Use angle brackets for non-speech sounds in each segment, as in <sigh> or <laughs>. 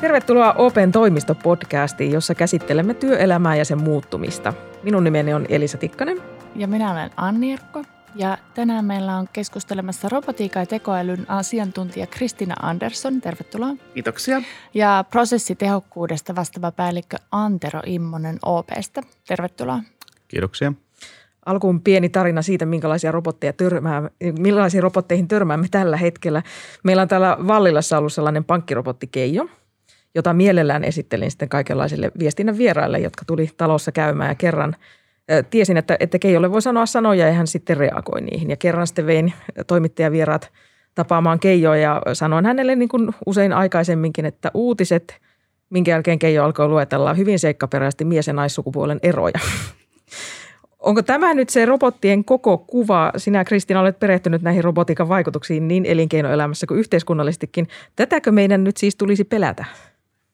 Tervetuloa Open toimisto-podcastiin, jossa käsittelemme työelämää ja sen muuttumista. Minun nimeni on Elisa Tikkanen. Ja minä olen Anni Erkko. Ja tänään meillä on keskustelemassa robotiikan ja tekoälyn asiantuntija Kristina Andersson. Tervetuloa. Kiitoksia. Ja prosessitehokkuudesta vastaava päällikkö Antero Immonen OPstä. Tervetuloa. Kiitoksia. Alkuun pieni tarina siitä, minkälaisia robotteja törmää, millaisiin robotteihin törmäämme tällä hetkellä. Meillä on täällä Vallilassa ollut sellainen pankkirobotti Keijo, jota mielellään esittelin sitten kaikenlaisille viestinnän vieraille, jotka tuli talossa käymään ja kerran tiesin, että, että Keijolle voi sanoa sanoja ja hän sitten reagoi niihin. Ja kerran sitten vein toimittajavieraat tapaamaan Keijoa ja sanoin hänelle niin kuin usein aikaisemminkin, että uutiset, minkä jälkeen Keijo alkoi luetella hyvin seikkaperäisesti mies- ja naissukupuolen eroja. Onko tämä nyt se robottien koko kuva? Sinä Kristina olet perehtynyt näihin robotiikan vaikutuksiin niin elinkeinoelämässä kuin yhteiskunnallisestikin. Tätäkö meidän nyt siis tulisi pelätä?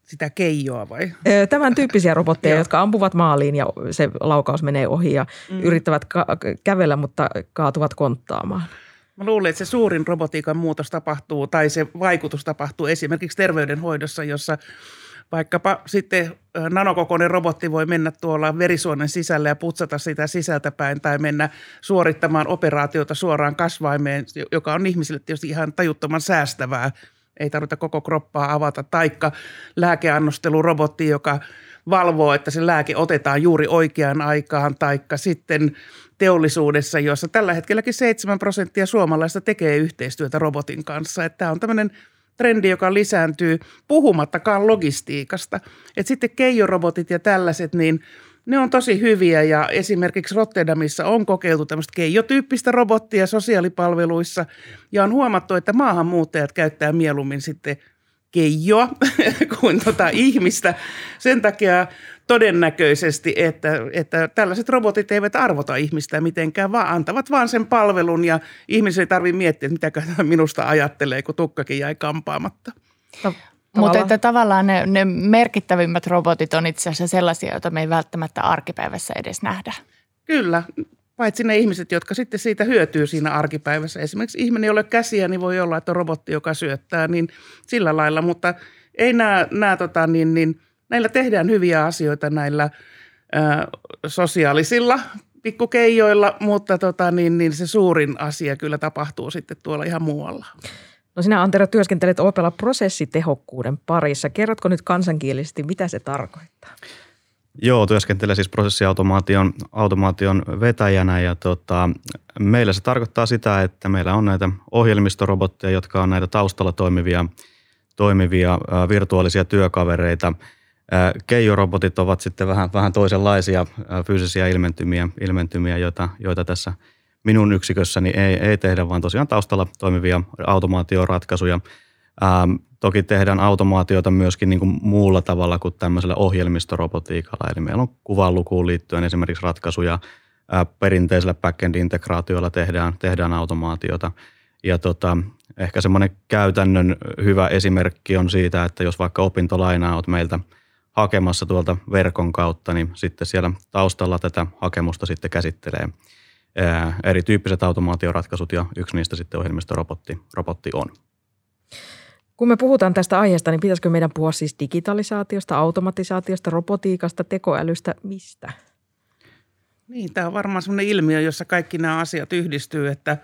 Sitä keijoa vai? Tämän tyyppisiä robotteja, <laughs> jotka ampuvat maaliin ja se laukaus menee ohi ja mm. yrittävät ka- kävellä, mutta kaatuvat konttaamaan. Mä luulen, että se suurin robotiikan muutos tapahtuu tai se vaikutus tapahtuu esimerkiksi terveydenhoidossa, jossa vaikkapa sitten nanokokoinen robotti voi mennä tuolla verisuonen sisälle ja putsata sitä sisältäpäin tai mennä suorittamaan operaatiota suoraan kasvaimeen, joka on ihmisille tietysti ihan tajuttoman säästävää. Ei tarvita koko kroppaa avata. Taikka lääkeannostelurobotti, joka valvoo, että se lääke otetaan juuri oikeaan aikaan. Taikka sitten teollisuudessa, jossa tällä hetkelläkin 7 prosenttia suomalaista tekee yhteistyötä robotin kanssa. Että tämä on tämmöinen – trendi, joka lisääntyy puhumattakaan logistiikasta. Et sitten keijorobotit ja tällaiset, niin ne on tosi hyviä ja esimerkiksi Rotterdamissa on kokeiltu tämmöistä keijotyyppistä robottia sosiaalipalveluissa ja on huomattu, että maahanmuuttajat käyttää mieluummin sitten keijoa <laughs> kuin tota ihmistä. Sen takia todennäköisesti, että, että tällaiset robotit eivät arvota ihmistä mitenkään, vaan antavat vaan sen palvelun ja ihmisen ei tarvitse miettiä, että mitä minusta ajattelee, kun tukkakin jäi kampaamatta. Mutta että tavallaan ne, ne merkittävimmät robotit on itse asiassa sellaisia, joita me ei välttämättä arkipäivässä edes nähdä. Kyllä, paitsi ne ihmiset, jotka sitten siitä hyötyy siinä arkipäivässä. Esimerkiksi ihminen, jolle käsiä, niin voi olla, että on robotti, joka syöttää, niin sillä lailla, mutta ei nämä, nämä tota, niin, niin, näillä tehdään hyviä asioita näillä ää, sosiaalisilla pikkukeijoilla, mutta tota, niin, niin se suurin asia kyllä tapahtuu sitten tuolla ihan muualla. No sinä Antero työskentelet Opella prosessitehokkuuden parissa. Kerrotko nyt kansankielisesti, mitä se tarkoittaa? Joo, työskentelen siis prosessiautomaation automaation vetäjänä ja tota, meillä se tarkoittaa sitä, että meillä on näitä ohjelmistorobotteja, jotka on näitä taustalla toimivia, toimivia ä, virtuaalisia työkavereita. Ä, keijorobotit ovat sitten vähän, vähän toisenlaisia ä, fyysisiä ilmentymiä, ilmentymiä joita, joita tässä minun yksikössäni ei, ei tehdä, vaan tosiaan taustalla toimivia automaatioratkaisuja – Ähm, toki tehdään automaatiota myöskin niin kuin muulla tavalla kuin tämmöisellä ohjelmistorobotiikalla. Eli meillä on kuvanlukuun liittyen esimerkiksi ratkaisuja perinteisellä backend-integraatioilla tehdään, tehdään automaatiota. Ja tota, ehkä semmoinen käytännön hyvä esimerkki on siitä, että jos vaikka opintolainaa olet meiltä hakemassa tuolta verkon kautta, niin sitten siellä taustalla tätä hakemusta sitten käsittelee erityyppiset automaatioratkaisut ja yksi niistä sitten ohjelmistorobotti robotti on. Kun me puhutaan tästä aiheesta, niin pitäisikö meidän puhua siis digitalisaatiosta, automatisaatiosta, robotiikasta, tekoälystä, mistä? Niin, tämä on varmaan sellainen ilmiö, jossa kaikki nämä asiat yhdistyy, että,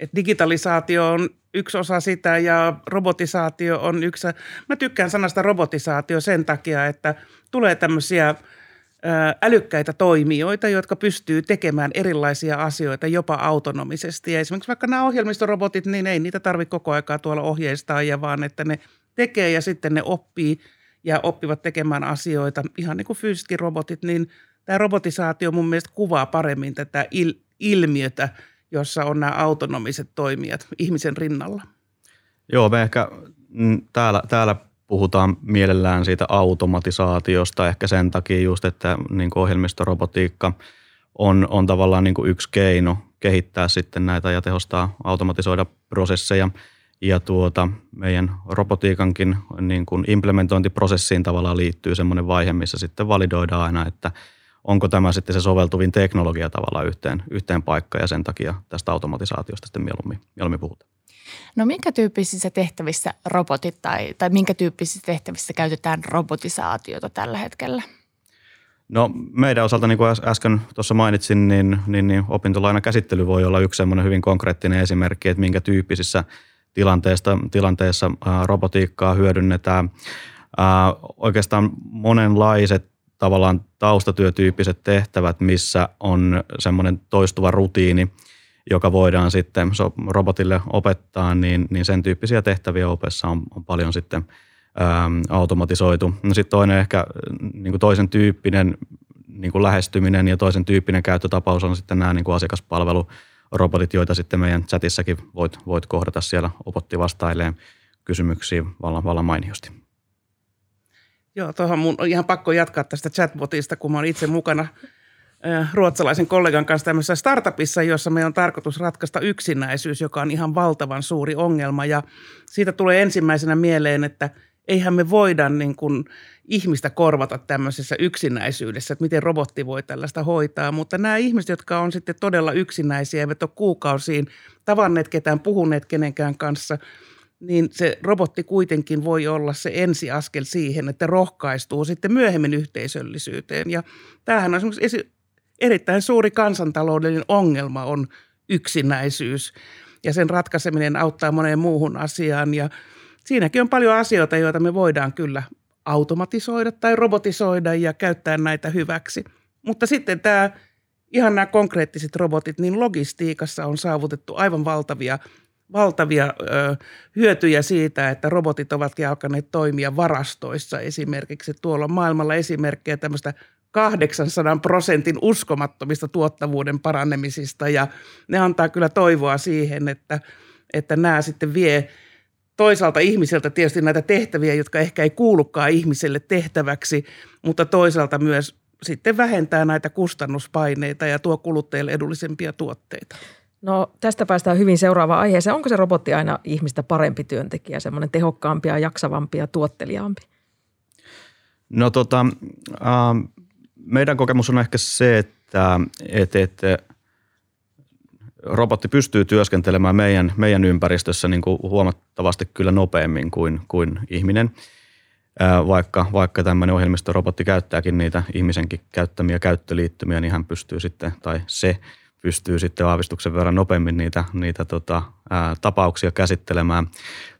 että digitalisaatio on yksi osa sitä ja robotisaatio on yksi. Mä tykkään sanasta robotisaatio sen takia, että tulee tämmöisiä – älykkäitä toimijoita, jotka pystyy tekemään erilaisia asioita jopa autonomisesti. Ja esimerkiksi vaikka nämä ohjelmistorobotit, niin ei niitä tarvitse koko aikaa tuolla ohjeistaa, ja vaan että ne tekee ja sitten ne oppii ja oppivat tekemään asioita. Ihan niin kuin fyysiskin robotit, niin tämä robotisaatio mun mielestä kuvaa paremmin tätä il- ilmiötä, jossa on nämä autonomiset toimijat ihmisen rinnalla. Joo, me ehkä mm, täällä, täällä puhutaan mielellään siitä automatisaatiosta ehkä sen takia just, että niin kuin ohjelmistorobotiikka on, on tavallaan niin kuin yksi keino kehittää sitten näitä ja tehostaa, automatisoida prosesseja. Ja tuota, meidän robotiikankin niin kuin implementointiprosessiin tavallaan liittyy semmoinen vaihe, missä sitten validoidaan aina, että onko tämä sitten se soveltuvin teknologia tavallaan yhteen, yhteen paikkaan ja sen takia tästä automatisaatiosta sitten mieluummin, mieluummin puhutaan. No minkä tyyppisissä tehtävissä robotit tai, tai minkä tyyppisissä tehtävissä käytetään robotisaatiota tällä hetkellä? No meidän osalta, niin kuin äsken tuossa mainitsin, niin, niin, niin opintolainan käsittely voi olla yksi semmoinen hyvin konkreettinen esimerkki, että minkä tyyppisissä tilanteessa ää, robotiikkaa hyödynnetään. Ää, oikeastaan monenlaiset tavallaan taustatyötyyppiset tehtävät, missä on semmoinen toistuva rutiini, joka voidaan sitten robotille opettaa, niin, niin sen tyyppisiä tehtäviä opessa on, on paljon sitten äm, automatisoitu. No sitten toinen ehkä niin kuin toisen tyyppinen niin kuin lähestyminen ja toisen tyyppinen käyttötapaus on sitten nämä niin kuin asiakaspalvelurobotit, joita sitten meidän chatissakin voit, voit kohdata siellä opotti vastailee kysymyksiin vallan, vallan mainiosti. Joo, tuohon mun on ihan pakko jatkaa tästä chatbotista, kun mä olen itse mukana ruotsalaisen kollegan kanssa tämmöisessä startupissa, jossa meillä on tarkoitus ratkaista yksinäisyys, joka on ihan valtavan suuri ongelma. Ja siitä tulee ensimmäisenä mieleen, että eihän me voida niin kuin ihmistä korvata tämmöisessä yksinäisyydessä, että miten robotti voi tällaista hoitaa. Mutta nämä ihmiset, jotka on sitten todella yksinäisiä, eivät ole kuukausiin tavanneet ketään, puhuneet kenenkään kanssa – niin se robotti kuitenkin voi olla se ensiaskel siihen, että rohkaistuu sitten myöhemmin yhteisöllisyyteen. Ja tämähän on esimerkiksi erittäin suuri kansantaloudellinen ongelma on yksinäisyys ja sen ratkaiseminen auttaa moneen muuhun asiaan ja siinäkin on paljon asioita, joita me voidaan kyllä automatisoida tai robotisoida ja käyttää näitä hyväksi. Mutta sitten tämä ihan nämä konkreettiset robotit, niin logistiikassa on saavutettu aivan valtavia valtavia ö, hyötyjä siitä, että robotit ovatkin alkaneet toimia varastoissa esimerkiksi. Tuolla on maailmalla esimerkkejä tämmöistä 800 prosentin uskomattomista tuottavuuden parannemisista ja ne antaa kyllä toivoa siihen, että, että nämä sitten vie toisaalta ihmiseltä tietysti näitä tehtäviä, jotka ehkä ei kuulukaan ihmiselle tehtäväksi, mutta toisaalta myös sitten vähentää näitä kustannuspaineita ja tuo kuluttajille edullisempia tuotteita. No tästä päästään hyvin seuraavaan aiheeseen. Onko se robotti aina ihmistä parempi työntekijä, semmoinen tehokkaampi ja jaksavampi ja tuotteliaampi? No tota, äh, meidän kokemus on ehkä se, että, että, että robotti pystyy työskentelemään meidän, meidän ympäristössä niin kuin huomattavasti kyllä nopeammin kuin, kuin ihminen. Vaikka, vaikka tämmöinen ohjelmistorobotti käyttääkin niitä ihmisenkin käyttämiä käyttöliittymiä, niin hän pystyy sitten, tai se pystyy sitten aavistuksen verran nopeammin niitä, niitä tota, ää, tapauksia käsittelemään.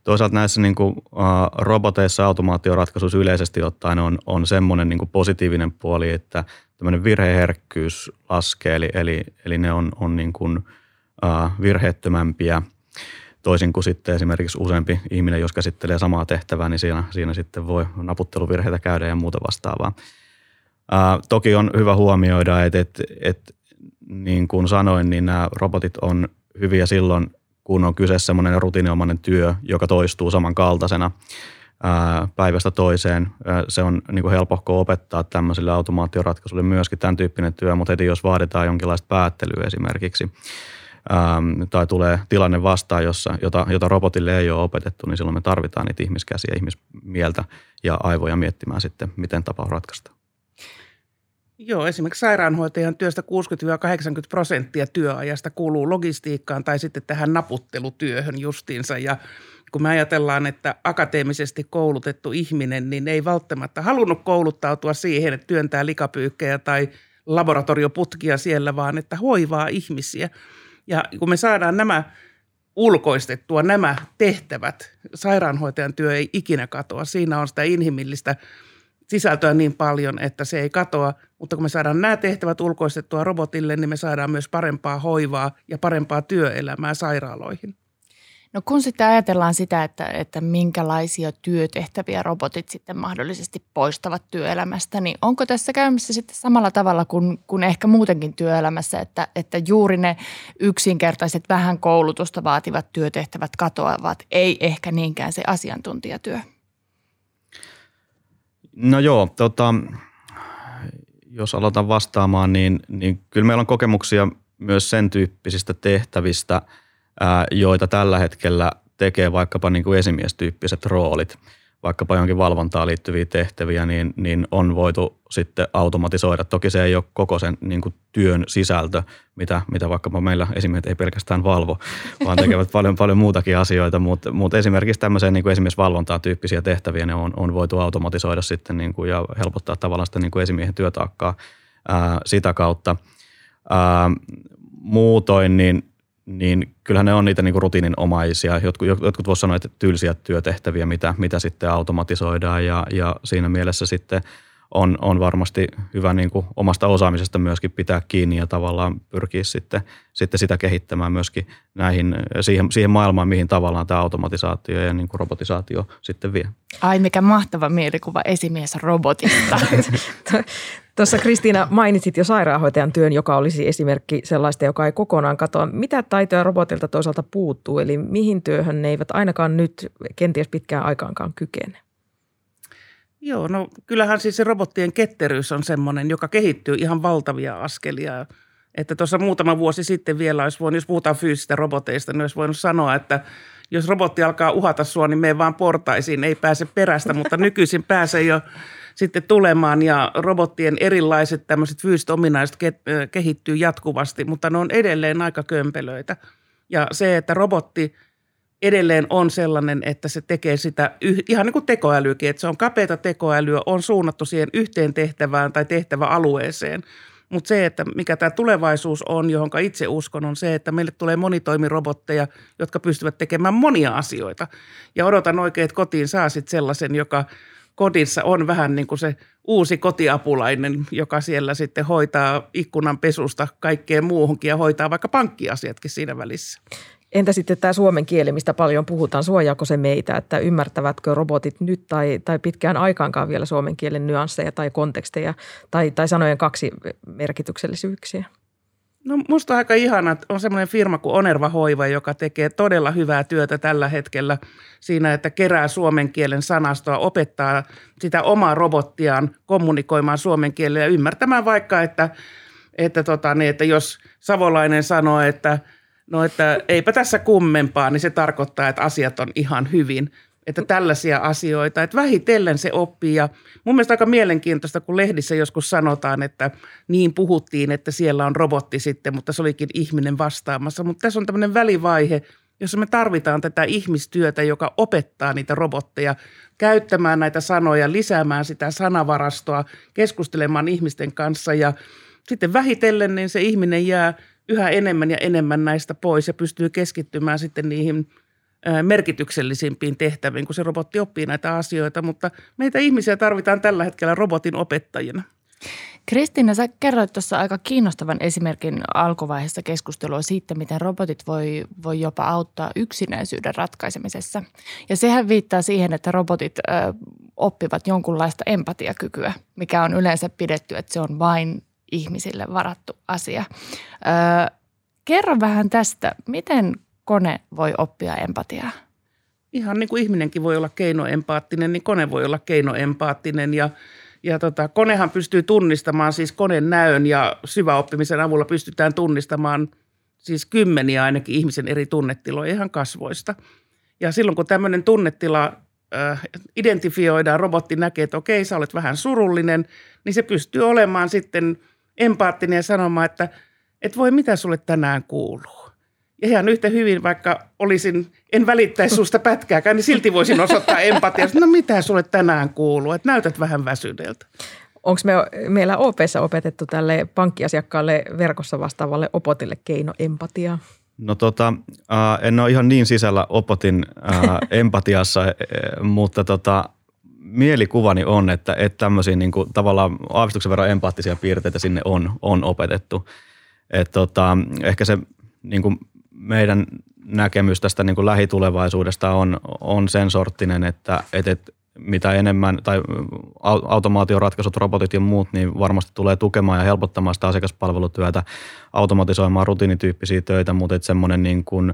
Toisaalta näissä niin kuin, ää, roboteissa automaatioratkaisuissa yleisesti ottaen on, on semmoinen niin kuin positiivinen puoli, että tämmöinen virheherkkyys laskee, eli, eli, eli ne on, on niin kuin, ää, virheettömämpiä. Toisin kuin sitten esimerkiksi useampi ihminen, jos käsittelee samaa tehtävää, niin siinä, siinä sitten voi naputteluvirheitä käydä ja muuta vastaavaa. Ää, toki on hyvä huomioida, että, että, että niin kuin sanoin, niin nämä robotit on hyviä silloin, kun on kyseessä semmoinen rutiiniomainen työ, joka toistuu samankaltaisena päivästä toiseen. Se on niin kuin helpohko opettaa tämmöisille automaatioratkaisuille myöskin tämän tyyppinen työ, mutta heti jos vaaditaan jonkinlaista päättelyä esimerkiksi, tai tulee tilanne vastaan, jossa, jota, jota robotille ei ole opetettu, niin silloin me tarvitaan niitä ihmiskäsiä, ihmismieltä ja aivoja miettimään sitten, miten tapaus ratkaistaan. Joo, esimerkiksi sairaanhoitajan työstä 60-80 prosenttia työajasta kuuluu logistiikkaan tai sitten tähän naputtelutyöhön justiinsa. Ja kun me ajatellaan, että akateemisesti koulutettu ihminen, niin ei välttämättä halunnut kouluttautua siihen, että työntää likapyykkejä tai laboratorioputkia siellä, vaan että hoivaa ihmisiä. Ja kun me saadaan nämä ulkoistettua, nämä tehtävät, sairaanhoitajan työ ei ikinä katoa. Siinä on sitä inhimillistä – sisältöä niin paljon, että se ei katoa. Mutta kun me saadaan nämä tehtävät ulkoistettua robotille, niin me saadaan myös parempaa hoivaa ja parempaa työelämää sairaaloihin. No kun sitten ajatellaan sitä, että, että minkälaisia työtehtäviä robotit sitten mahdollisesti poistavat työelämästä, niin onko tässä käymässä sitten samalla tavalla kuin, kuin ehkä muutenkin työelämässä, että, että juuri ne yksinkertaiset vähän koulutusta vaativat työtehtävät katoavat, ei ehkä niinkään se asiantuntijatyö? No joo, tota, jos aloitan vastaamaan, niin, niin kyllä meillä on kokemuksia myös sen tyyppisistä tehtävistä, ää, joita tällä hetkellä tekee vaikkapa niin kuin esimiestyyppiset roolit. Vaikkapa jonkin valvontaan liittyviä tehtäviä, niin, niin on voitu sitten automatisoida. Toki se ei ole koko sen niin kuin työn sisältö, mitä, mitä vaikkapa meillä esimiehet ei pelkästään valvo, vaan tekevät <laughs> paljon, paljon muutakin asioita, mutta, mutta esimerkiksi tämmöiseen niin kuin esimerkiksi valvontaan tyyppisiä tehtäviä ne on, on voitu automatisoida sitten niin kuin, ja helpottaa tavallaan sitä niin kuin esimiehen työtaakkaa ää, sitä kautta. Ää, muutoin niin niin kyllähän ne on niitä niin kuin rutiininomaisia. Jotkut, jotkut voisivat sanoa, että tylsiä työtehtäviä, mitä, mitä sitten automatisoidaan ja, ja siinä mielessä sitten on, on varmasti hyvä niin kuin omasta osaamisesta myöskin pitää kiinni ja tavallaan pyrkiä sitten, sitten sitä kehittämään myöskin näihin, siihen, siihen maailmaan, mihin tavallaan tämä automatisaatio ja niin kuin robotisaatio sitten vie. Ai mikä mahtava mielikuva esimies robotista. <laughs> Tuossa Kristiina mainitsit jo sairaanhoitajan työn, joka olisi esimerkki sellaista, joka ei kokonaan katoa. Mitä taitoja robotilta toisaalta puuttuu, eli mihin työhön ne eivät ainakaan nyt kenties pitkään aikaankaan kykene? Joo, no kyllähän siis se robottien ketteryys on semmoinen, joka kehittyy ihan valtavia askelia. Että tuossa muutama vuosi sitten vielä olisi voinut, jos puhutaan fyysistä roboteista, niin olisi voinut sanoa, että jos robotti alkaa uhata sua, niin me vaan portaisiin, ei pääse perästä, mutta nykyisin pääsee jo sitten tulemaan ja robottien erilaiset tämmöiset fyysiset ominaiset kehittyy jatkuvasti, mutta ne on edelleen aika kömpelöitä. Ja se, että robotti edelleen on sellainen, että se tekee sitä ihan niin kuin tekoälykin, että se on kapeata tekoälyä, on suunnattu siihen yhteen tehtävään tai tehtäväalueeseen. Mutta se, että mikä tämä tulevaisuus on, johon itse uskon, on se, että meille tulee monitoimirobotteja, jotka pystyvät tekemään monia asioita. Ja odotan oikein, että kotiin saa sitten sellaisen, joka kodissa on vähän niin kuin se uusi kotiapulainen, joka siellä sitten hoitaa ikkunan pesusta kaikkeen muuhunkin ja hoitaa vaikka pankkiasiatkin siinä välissä. Entä sitten tämä suomen kieli, mistä paljon puhutaan, suojaako se meitä, että ymmärtävätkö robotit nyt tai, tai pitkään aikaankaan vielä suomen kielen nyansseja tai konteksteja tai, tai sanojen kaksi merkityksellisyyksiä? No musta aika ihana, että on semmoinen firma kuin Onerva Hoiva, joka tekee todella hyvää työtä tällä hetkellä siinä, että kerää suomen kielen sanastoa, opettaa sitä omaa robottiaan kommunikoimaan suomen kielellä ja ymmärtämään vaikka, että, että, tota, niin, että jos savolainen sanoo, että no että eipä tässä kummempaa, niin se tarkoittaa, että asiat on ihan hyvin että tällaisia asioita, että vähitellen se oppii. Ja mun mielestä aika mielenkiintoista, kun lehdissä joskus sanotaan, että niin puhuttiin, että siellä on robotti sitten, mutta se olikin ihminen vastaamassa, mutta tässä on tämmöinen välivaihe, jossa me tarvitaan tätä ihmistyötä, joka opettaa niitä robotteja käyttämään näitä sanoja, lisäämään sitä sanavarastoa, keskustelemaan ihmisten kanssa. Ja sitten vähitellen niin se ihminen jää yhä enemmän ja enemmän näistä pois ja pystyy keskittymään sitten niihin – merkityksellisimpiin tehtäviin, kun se robotti oppii näitä asioita, mutta meitä ihmisiä tarvitaan tällä hetkellä robotin opettajina. Kristiina, sä kerroit tuossa aika kiinnostavan esimerkin alkuvaiheessa keskustelua siitä, miten robotit voi, voi jopa auttaa yksinäisyyden ratkaisemisessa. Ja sehän viittaa siihen, että robotit ö, oppivat jonkunlaista empatiakykyä, mikä on yleensä pidetty, että se on vain ihmisille varattu asia. Ö, kerro vähän tästä, miten kone voi oppia empatiaa? Ihan niin kuin ihminenkin voi olla keinoempaattinen, niin kone voi olla keinoempaattinen ja ja tota, konehan pystyy tunnistamaan siis koneen näön ja syväoppimisen avulla pystytään tunnistamaan siis kymmeniä ainakin ihmisen eri tunnetiloja ihan kasvoista. Ja silloin kun tämmöinen tunnetila äh, identifioidaan, robotti näkee, että okei, sä olet vähän surullinen, niin se pystyy olemaan sitten empaattinen ja sanomaan, että et voi mitä sulle tänään kuuluu. Ja ihan yhtä hyvin, vaikka olisin, en välittäisi susta pätkääkään, niin silti voisin osoittaa empatiaa. No mitä sulle tänään kuuluu, että näytät vähän väsyneeltä. Onko me, meillä OPssa opetettu tälle pankkiasiakkaalle verkossa vastaavalle opotille keino empatiaa? No tota, äh, en ole ihan niin sisällä opotin äh, <laughs> empatiassa, äh, mutta tota, mielikuvani on, että, että tämmöisiä niin kuin, tavallaan aavistuksen verran empaattisia piirteitä sinne on, on opetettu. Et tota, ehkä se niin kuin meidän näkemys tästä niin kuin lähitulevaisuudesta on, on sen sorttinen, että, että mitä enemmän, tai automaatioratkaisut, robotit ja muut, niin varmasti tulee tukemaan ja helpottamaan sitä asiakaspalvelutyötä, automatisoimaan rutiinityyppisiä töitä, mutta että semmoinen niin kuin,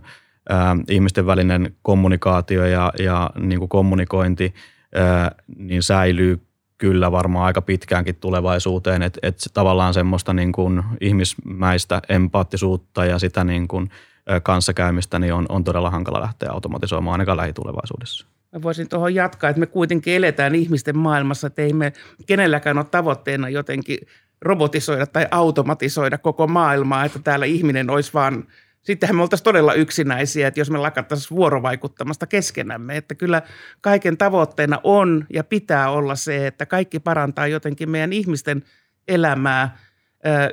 ä, ihmisten välinen kommunikaatio ja, ja niin kuin kommunikointi ä, niin säilyy kyllä varmaan aika pitkäänkin tulevaisuuteen, että, että tavallaan semmoista niin kuin ihmismäistä empaattisuutta ja sitä niin kuin – kanssakäymistä, niin on, on todella hankala lähteä automatisoimaan ainakaan lähitulevaisuudessa. Mä voisin tuohon jatkaa, että me kuitenkin eletään ihmisten maailmassa, että ei me kenelläkään ole tavoitteena jotenkin robotisoida tai automatisoida koko maailmaa, että täällä ihminen olisi vaan, sittenhän me oltaisiin todella yksinäisiä, että jos me lakattaisiin vuorovaikuttamasta keskenämme, että kyllä kaiken tavoitteena on ja pitää olla se, että kaikki parantaa jotenkin meidän ihmisten elämää,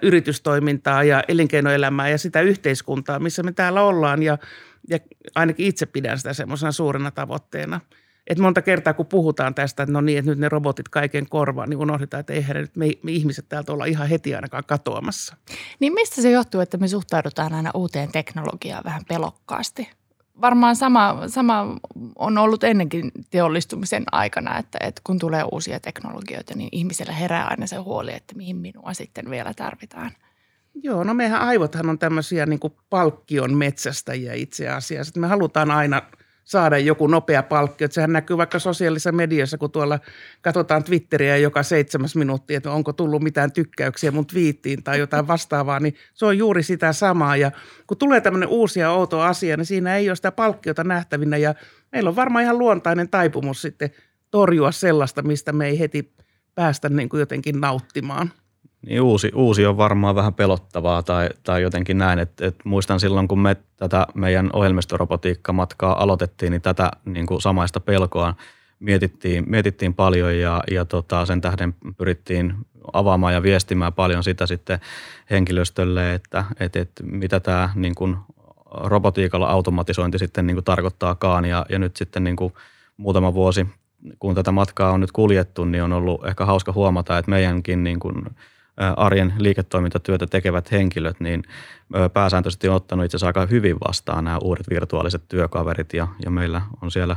yritystoimintaa ja elinkeinoelämää ja sitä yhteiskuntaa, missä me täällä ollaan ja, ja ainakin itse pidän sitä semmoisena suurena tavoitteena – et monta kertaa, kun puhutaan tästä, että no niin, että nyt ne robotit kaiken korvaan, niin unohdetaan, että eihän nyt me, me ihmiset täältä olla ihan heti ainakaan katoamassa. Niin mistä se johtuu, että me suhtaudutaan aina uuteen teknologiaan vähän pelokkaasti? Varmaan sama, sama on ollut ennenkin teollistumisen aikana, että, että kun tulee uusia teknologioita, niin ihmisellä herää aina se huoli, että mihin minua sitten vielä tarvitaan. Joo, no meidän aivothan on tämmöisiä niin palkkion metsästäjiä itse asiassa. Me halutaan aina – saada joku nopea palkkio. Että sehän näkyy vaikka sosiaalisessa mediassa, kun tuolla katsotaan Twitteriä joka seitsemäs minuutti, että onko tullut mitään tykkäyksiä mun twiittiin tai jotain vastaavaa, niin se on juuri sitä samaa. Ja kun tulee tämmöinen uusi ja outo asia, niin siinä ei ole sitä palkkiota nähtävinä ja meillä on varmaan ihan luontainen taipumus sitten torjua sellaista, mistä me ei heti päästä niin kuin jotenkin nauttimaan. Niin uusi, uusi on varmaan vähän pelottavaa tai, tai jotenkin näin, että, että muistan silloin, kun me tätä meidän ohjelmistorobotiikkamatkaa aloitettiin, niin tätä niin kuin samaista pelkoa mietittiin, mietittiin paljon ja, ja tota, sen tähden pyrittiin avaamaan ja viestimään paljon sitä sitten henkilöstölle, että, että, että mitä tämä niin kuin robotiikalla automatisointi sitten niin kuin tarkoittaakaan. Ja, ja nyt sitten niin kuin muutama vuosi kun tätä matkaa on nyt kuljettu, niin on ollut ehkä hauska huomata, että meidänkin niin kuin arjen liiketoimintatyötä tekevät henkilöt, niin pääsääntöisesti on ottanut itse asiassa aika hyvin vastaan nämä uudet virtuaaliset työkaverit ja, ja meillä on siellä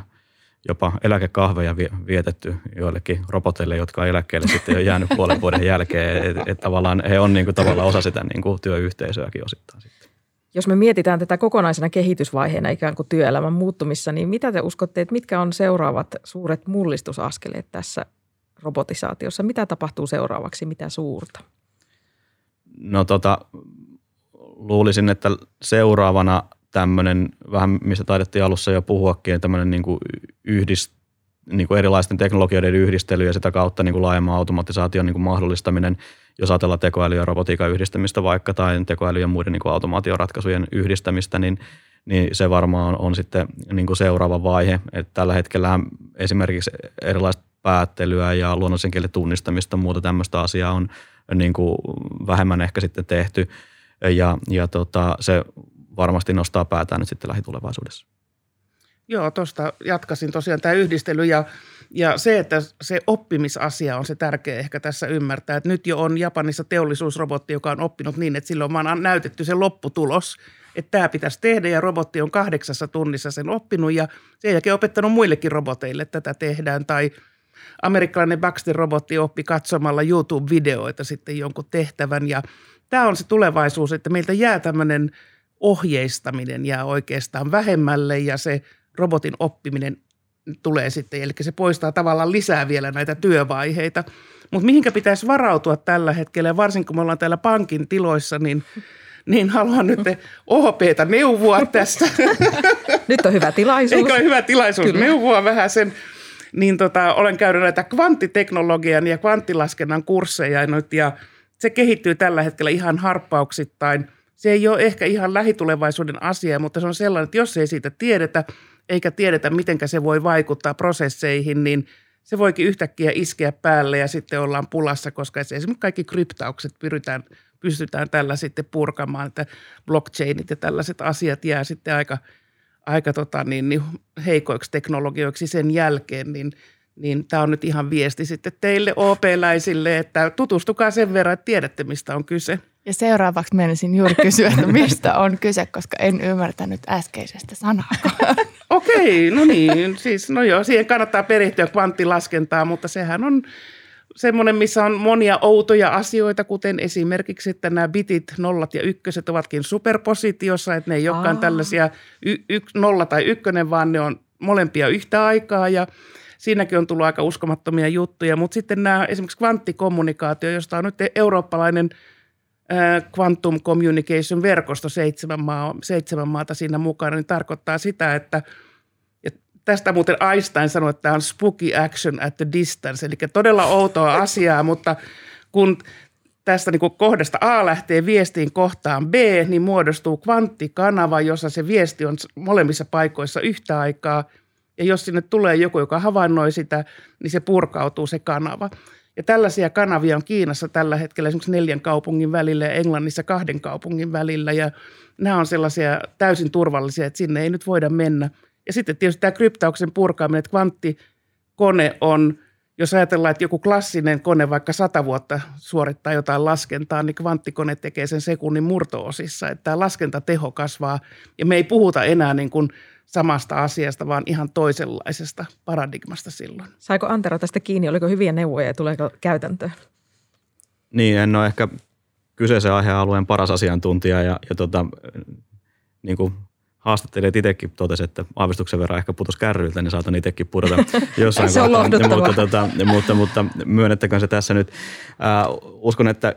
jopa eläkekahveja vietetty joillekin roboteille, jotka on eläkkeelle sitten jo jäänyt puolen vuoden jälkeen. Että et tavallaan he on niin kuin, tavallaan osa sitä niin kuin työyhteisöäkin osittain sitten. Jos me mietitään tätä kokonaisena kehitysvaiheena ikään kuin työelämän muuttumissa, niin mitä te uskotte, että mitkä on seuraavat suuret mullistusaskeleet tässä robotisaatiossa? Mitä tapahtuu seuraavaksi, mitä suurta? No tota, luulisin, että seuraavana tämmöinen, vähän mistä taidettiin alussa jo puhuakin, tämmöinen niin kuin yhdist, niin kuin erilaisten teknologioiden yhdistely ja sitä kautta niin kuin laajemman automatisaation niin kuin mahdollistaminen, jos ajatellaan tekoäly- ja robotiikan yhdistämistä vaikka tai tekoäly- ja muiden niin kuin automaatioratkaisujen yhdistämistä, niin, niin se varmaan on, on sitten niin kuin seuraava vaihe. että tällä hetkellä esimerkiksi erilaiset päättelyä ja luonnollisen kielen tunnistamista, muuta tämmöistä asiaa on niin kuin vähemmän ehkä sitten tehty ja, ja tota, se varmasti nostaa päätään nyt sitten lähitulevaisuudessa. Joo, tuosta jatkasin tosiaan tämä yhdistely ja, ja se, että se oppimisasia on se tärkeä ehkä tässä ymmärtää. Että nyt jo on Japanissa teollisuusrobotti, joka on oppinut niin, että sillä on vaan näytetty se lopputulos, että tämä pitäisi tehdä ja robotti on kahdeksassa tunnissa sen oppinut ja sen jälkeen opettanut muillekin roboteille, että tätä tehdään tai – amerikkalainen Baxter-robotti oppi katsomalla YouTube-videoita sitten jonkun tehtävän ja tämä on se tulevaisuus, että meiltä jää tämmöinen ohjeistaminen jää oikeastaan vähemmälle ja se robotin oppiminen tulee sitten, eli se poistaa tavallaan lisää vielä näitä työvaiheita. Mutta mihinkä pitäisi varautua tällä hetkellä, varsinkin kun me ollaan täällä pankin tiloissa, niin niin haluan nyt OPta neuvoa tästä. <laughs> Nyt on hyvä tilaisuus. Eikö ole hyvä tilaisuus Kyllä. neuvoa vähän sen niin tota, olen käynyt näitä kvanttiteknologian ja kvanttilaskennan kursseja nyt ja se kehittyy tällä hetkellä ihan harppauksittain. Se ei ole ehkä ihan lähitulevaisuuden asia, mutta se on sellainen, että jos ei siitä tiedetä eikä tiedetä, miten se voi vaikuttaa prosesseihin, niin se voikin yhtäkkiä iskeä päälle ja sitten ollaan pulassa, koska esimerkiksi kaikki kryptaukset pyritään, pystytään tällä sitten purkamaan, että blockchainit ja tällaiset asiat jää sitten aika – aika tota, niin, niin heikoiksi teknologioiksi sen jälkeen, niin, niin tämä on nyt ihan viesti sitten teille OP-läisille, että tutustukaa sen verran, että tiedätte, mistä on kyse. Ja seuraavaksi menisin juuri kysyä, että mistä on kyse, koska en ymmärtänyt äskeisestä sanaa. Okei, okay, no niin. Siis, no joo, siihen kannattaa perehtyä kvanttilaskentaa, mutta sehän on semmoinen, missä on monia outoja asioita, kuten esimerkiksi, että nämä bitit, nollat ja ykköset ovatkin superpositiossa, että ne ei Aa. olekaan tällaisia y- y- nolla tai ykkönen, vaan ne on molempia yhtä aikaa ja siinäkin on tullut aika uskomattomia juttuja, mutta sitten nämä esimerkiksi kvanttikommunikaatio, josta on nyt eurooppalainen Quantum Communication-verkosto seitsemän, maa, seitsemän maata siinä mukana, niin tarkoittaa sitä, että tästä muuten Einstein sanoi, että tämä on spooky action at the distance, eli todella outoa <laughs> asiaa, mutta kun tästä niin kohdasta A lähtee viestiin kohtaan B, niin muodostuu kvanttikanava, jossa se viesti on molemmissa paikoissa yhtä aikaa. Ja jos sinne tulee joku, joka havainnoi sitä, niin se purkautuu se kanava. Ja tällaisia kanavia on Kiinassa tällä hetkellä esimerkiksi neljän kaupungin välillä ja Englannissa kahden kaupungin välillä. Ja nämä on sellaisia täysin turvallisia, että sinne ei nyt voida mennä. Ja sitten tietysti tämä kryptauksen purkaaminen, että kvanttikone on – jos ajatellaan, että joku klassinen kone vaikka sata vuotta suorittaa jotain laskentaa, niin kvanttikone tekee sen sekunnin murtoosissa. Että tämä laskentateho kasvaa ja me ei puhuta enää niin kuin samasta asiasta, vaan ihan toisenlaisesta paradigmasta silloin. Saiko Antero tästä kiinni? Oliko hyviä neuvoja ja tuleeko käytäntöön? Niin, en ole ehkä kyseisen aihealueen paras asiantuntija ja, ja tota, niin kuin haastattelijat itsekin totesi, että aavistuksen verran ehkä putosi kärryiltä, niin saatan itsekin pudota <laughs> jossain <laughs> se kohtaa. On mutta, tota, mutta, mutta myönnettäkön se tässä nyt. Äh, uskon, että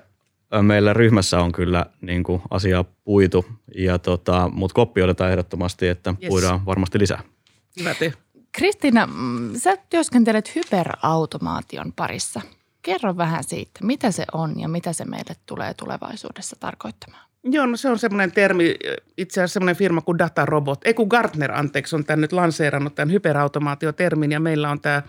meillä ryhmässä on kyllä niin kuin asiaa puitu, ja tota, mutta koppi otetaan ehdottomasti, että yes. puidaan varmasti lisää. Hyvä te. Kristiina, mm, sä työskentelet hyperautomaation parissa. Kerro vähän siitä, mitä se on ja mitä se meille tulee tulevaisuudessa tarkoittamaan. Joo, no se on semmoinen termi, itse asiassa semmoinen firma kuin Datarobot, ei Gartner anteeksi on tämän nyt lanseerannut tämän hyperautomaatiotermin. Ja meillä on tämä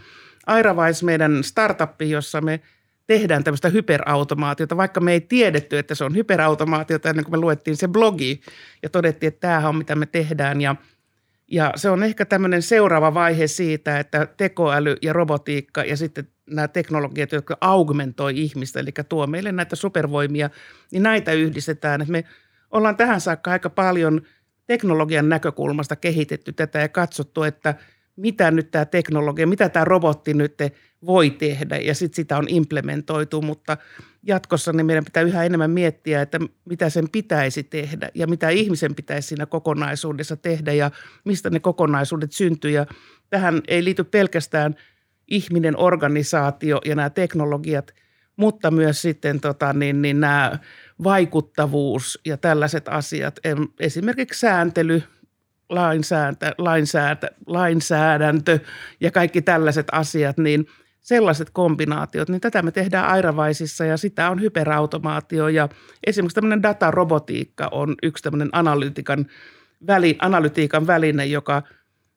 Airavais meidän startuppi, jossa me tehdään tämmöistä hyperautomaatiota, vaikka me ei tiedetty, että se on hyperautomaatiota ennen kuin me luettiin se blogi ja todettiin, että tämähän on mitä me tehdään. Ja ja se on ehkä tämmöinen seuraava vaihe siitä, että tekoäly ja robotiikka ja sitten nämä teknologiat, jotka augmentoi ihmistä, eli tuo meille näitä supervoimia, niin näitä yhdistetään. Että me ollaan tähän saakka aika paljon teknologian näkökulmasta kehitetty tätä ja katsottu, että mitä nyt tämä teknologia, mitä tämä robotti nyt voi tehdä ja sitten sitä on implementoitu, mutta jatkossa niin meidän pitää yhä enemmän miettiä, että mitä sen pitäisi tehdä ja mitä ihmisen pitäisi siinä kokonaisuudessa tehdä ja mistä ne kokonaisuudet syntyy. Ja tähän ei liity pelkästään – ihminen, organisaatio ja nämä teknologiat, mutta myös sitten tota, niin, niin nämä vaikuttavuus ja tällaiset asiat, esimerkiksi sääntely, lainsääntö, lainsääntö, lainsäädäntö ja kaikki tällaiset asiat, niin sellaiset kombinaatiot, niin tätä me tehdään Airavaisissa ja sitä on hyperautomaatio. Ja esimerkiksi tämmöinen datarobotiikka on yksi tämmöinen analytiikan, väli, analytiikan väline, joka,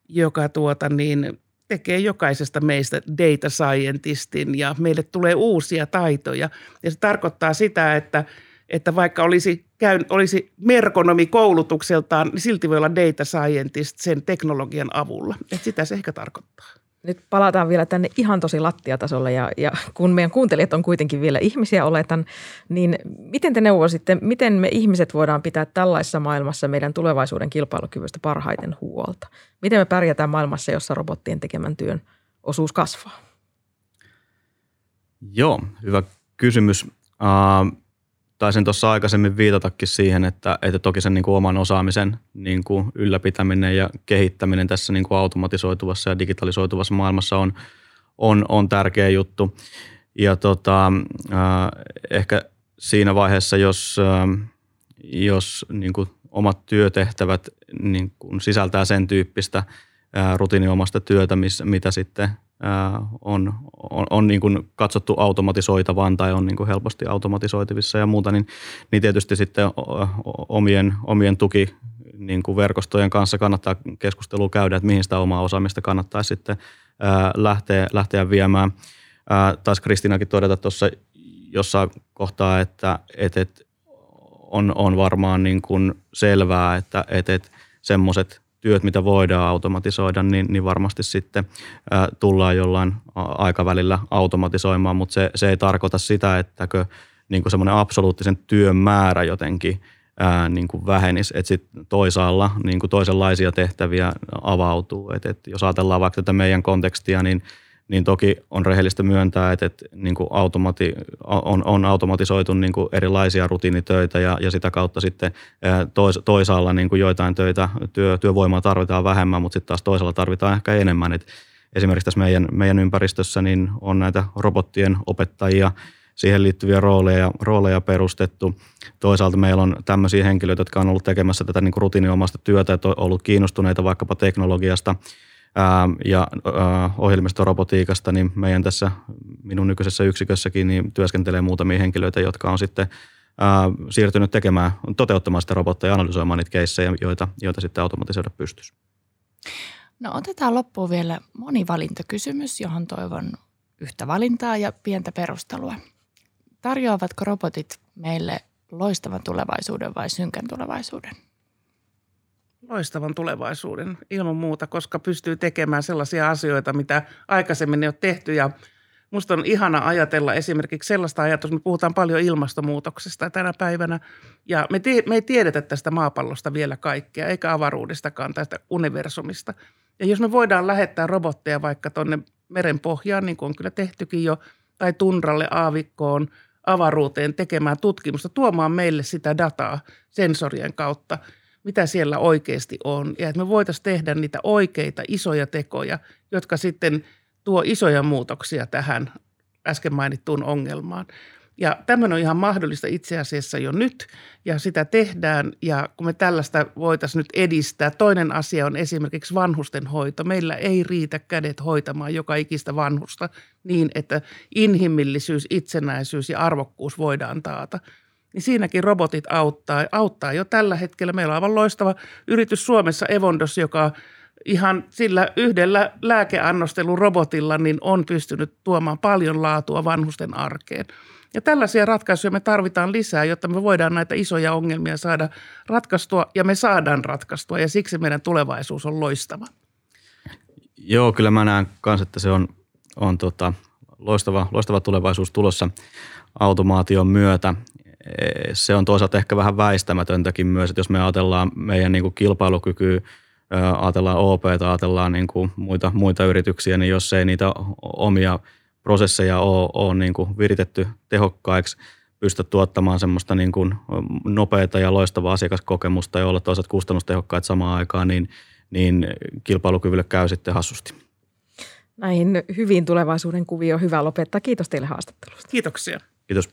joka tuota niin, tekee jokaisesta meistä data scientistin ja meille tulee uusia taitoja. Ja se tarkoittaa sitä, että, että vaikka olisi, käyn, olisi merkonomi koulutukseltaan, niin silti voi olla data scientist sen teknologian avulla. Et sitä se ehkä tarkoittaa. Nyt palataan vielä tänne ihan tosi lattiatasolle ja, ja kun meidän kuuntelijat on kuitenkin vielä ihmisiä oletan, niin miten te neuvoisitte, miten me ihmiset voidaan pitää tällaisessa maailmassa meidän tulevaisuuden kilpailukyvystä parhaiten huolta? Miten me pärjätään maailmassa, jossa robottien tekemän työn osuus kasvaa? Joo, hyvä kysymys. Taisin tuossa aikaisemmin viitatakin siihen, että, että toki sen niin kuin oman osaamisen niin kuin ylläpitäminen ja kehittäminen tässä niin kuin automatisoituvassa ja digitalisoituvassa maailmassa on, on, on tärkeä juttu. Ja tota, äh, ehkä siinä vaiheessa, jos, äh, jos niin kuin omat työtehtävät niin kuin sisältää sen tyyppistä äh, rutiiniomasta työtä, missä, mitä sitten on, on, on niin kuin katsottu automatisoitavan tai on niin kuin helposti automatisoitivissa ja muuta, niin, niin tietysti sitten omien, omien tuki niin kuin verkostojen kanssa kannattaa keskustelua käydä, että mihin sitä omaa osaamista kannattaa sitten lähteä, lähteä viemään. Taas Kristinakin todeta tuossa jossain kohtaa, että, että, on, on varmaan niin kuin selvää, että, että semmoiset työt, mitä voidaan automatisoida, niin, niin varmasti sitten ä, tullaan jollain aikavälillä automatisoimaan, mutta se, se ei tarkoita sitä, ettäkö niin semmoinen absoluuttisen työn määrä jotenkin ää, niin kuin vähenisi, että sitten toisaalla niin kuin toisenlaisia tehtäviä avautuu. Et, et jos ajatellaan vaikka tätä meidän kontekstia, niin – niin toki on rehellistä myöntää, että, että niin kuin automati, on, on automatisoitu niin kuin erilaisia rutiinitöitä ja, ja sitä kautta sitten tois, toisaalla niin kuin joitain töitä, työ, työvoimaa tarvitaan vähemmän, mutta sitten taas toisella tarvitaan ehkä enemmän. Et esimerkiksi tässä meidän, meidän ympäristössä niin on näitä robottien opettajia, siihen liittyviä rooleja, rooleja perustettu. Toisaalta meillä on tämmöisiä henkilöitä, jotka on ollut tekemässä tätä niin kuin rutiiniomaista työtä ja ollut kiinnostuneita vaikkapa teknologiasta – ja ohjelmistorobotiikasta, niin meidän tässä minun nykyisessä yksikössäkin niin työskentelee muutamia henkilöitä, jotka on sitten siirtynyt tekemään, toteuttamaan sitä robotteja ja analysoimaan niitä keissejä, joita, joita sitten automatisoida pystyisi. No otetaan loppuun vielä monivalintakysymys, johon toivon yhtä valintaa ja pientä perustelua. Tarjoavatko robotit meille loistavan tulevaisuuden vai synkän tulevaisuuden? Loistavan tulevaisuuden ilman muuta, koska pystyy tekemään sellaisia asioita, mitä aikaisemmin ei ole tehty. Ja musta on ihana ajatella esimerkiksi sellaista ajatusta, me puhutaan paljon ilmastonmuutoksesta tänä päivänä. Ja me, tie, me ei tiedetä tästä maapallosta vielä kaikkea, eikä avaruudestakaan tästä universumista. Ja jos me voidaan lähettää robotteja vaikka tuonne meren pohjaan, niin kuin on kyllä tehtykin jo, tai tunralle, aavikkoon, avaruuteen tekemään tutkimusta, tuomaan meille sitä dataa sensorien kautta, mitä siellä oikeasti on. Ja että me voitaisiin tehdä niitä oikeita isoja tekoja, jotka sitten tuo isoja muutoksia tähän äsken mainittuun ongelmaan. Ja tämmöinen on ihan mahdollista itse asiassa jo nyt ja sitä tehdään ja kun me tällaista voitaisiin nyt edistää. Toinen asia on esimerkiksi vanhusten hoito. Meillä ei riitä kädet hoitamaan joka ikistä vanhusta niin, että inhimillisyys, itsenäisyys ja arvokkuus voidaan taata. Niin siinäkin robotit auttaa, auttaa jo tällä hetkellä. Meillä on aivan loistava yritys Suomessa Evondos, joka ihan sillä yhdellä lääkeannostelun robotilla niin on pystynyt tuomaan paljon laatua vanhusten arkeen. Ja tällaisia ratkaisuja me tarvitaan lisää, jotta me voidaan näitä isoja ongelmia saada ratkaistua ja me saadaan ratkaistua ja siksi meidän tulevaisuus on loistava. Joo, kyllä mä näen myös, että se on, on tota, loistava, loistava tulevaisuus tulossa automaation myötä. Se on toisaalta ehkä vähän väistämätöntäkin myös, että jos me ajatellaan meidän niin kuin kilpailukykyä, ajatellaan OP tai ajatellaan niin kuin muita, muita yrityksiä, niin jos ei niitä omia – prosesseja ole, ole niin kuin viritetty tehokkaiksi, pysty tuottamaan semmoista niin kuin nopeata ja loistavaa asiakaskokemusta ja olla toisaalta kustannustehokkaita samaan aikaan, niin, niin kilpailukyvylle käy sitten hassusti. Näihin hyvin tulevaisuuden kuvioon hyvä lopettaa. Kiitos teille haastattelusta. Kiitoksia. Kiitos.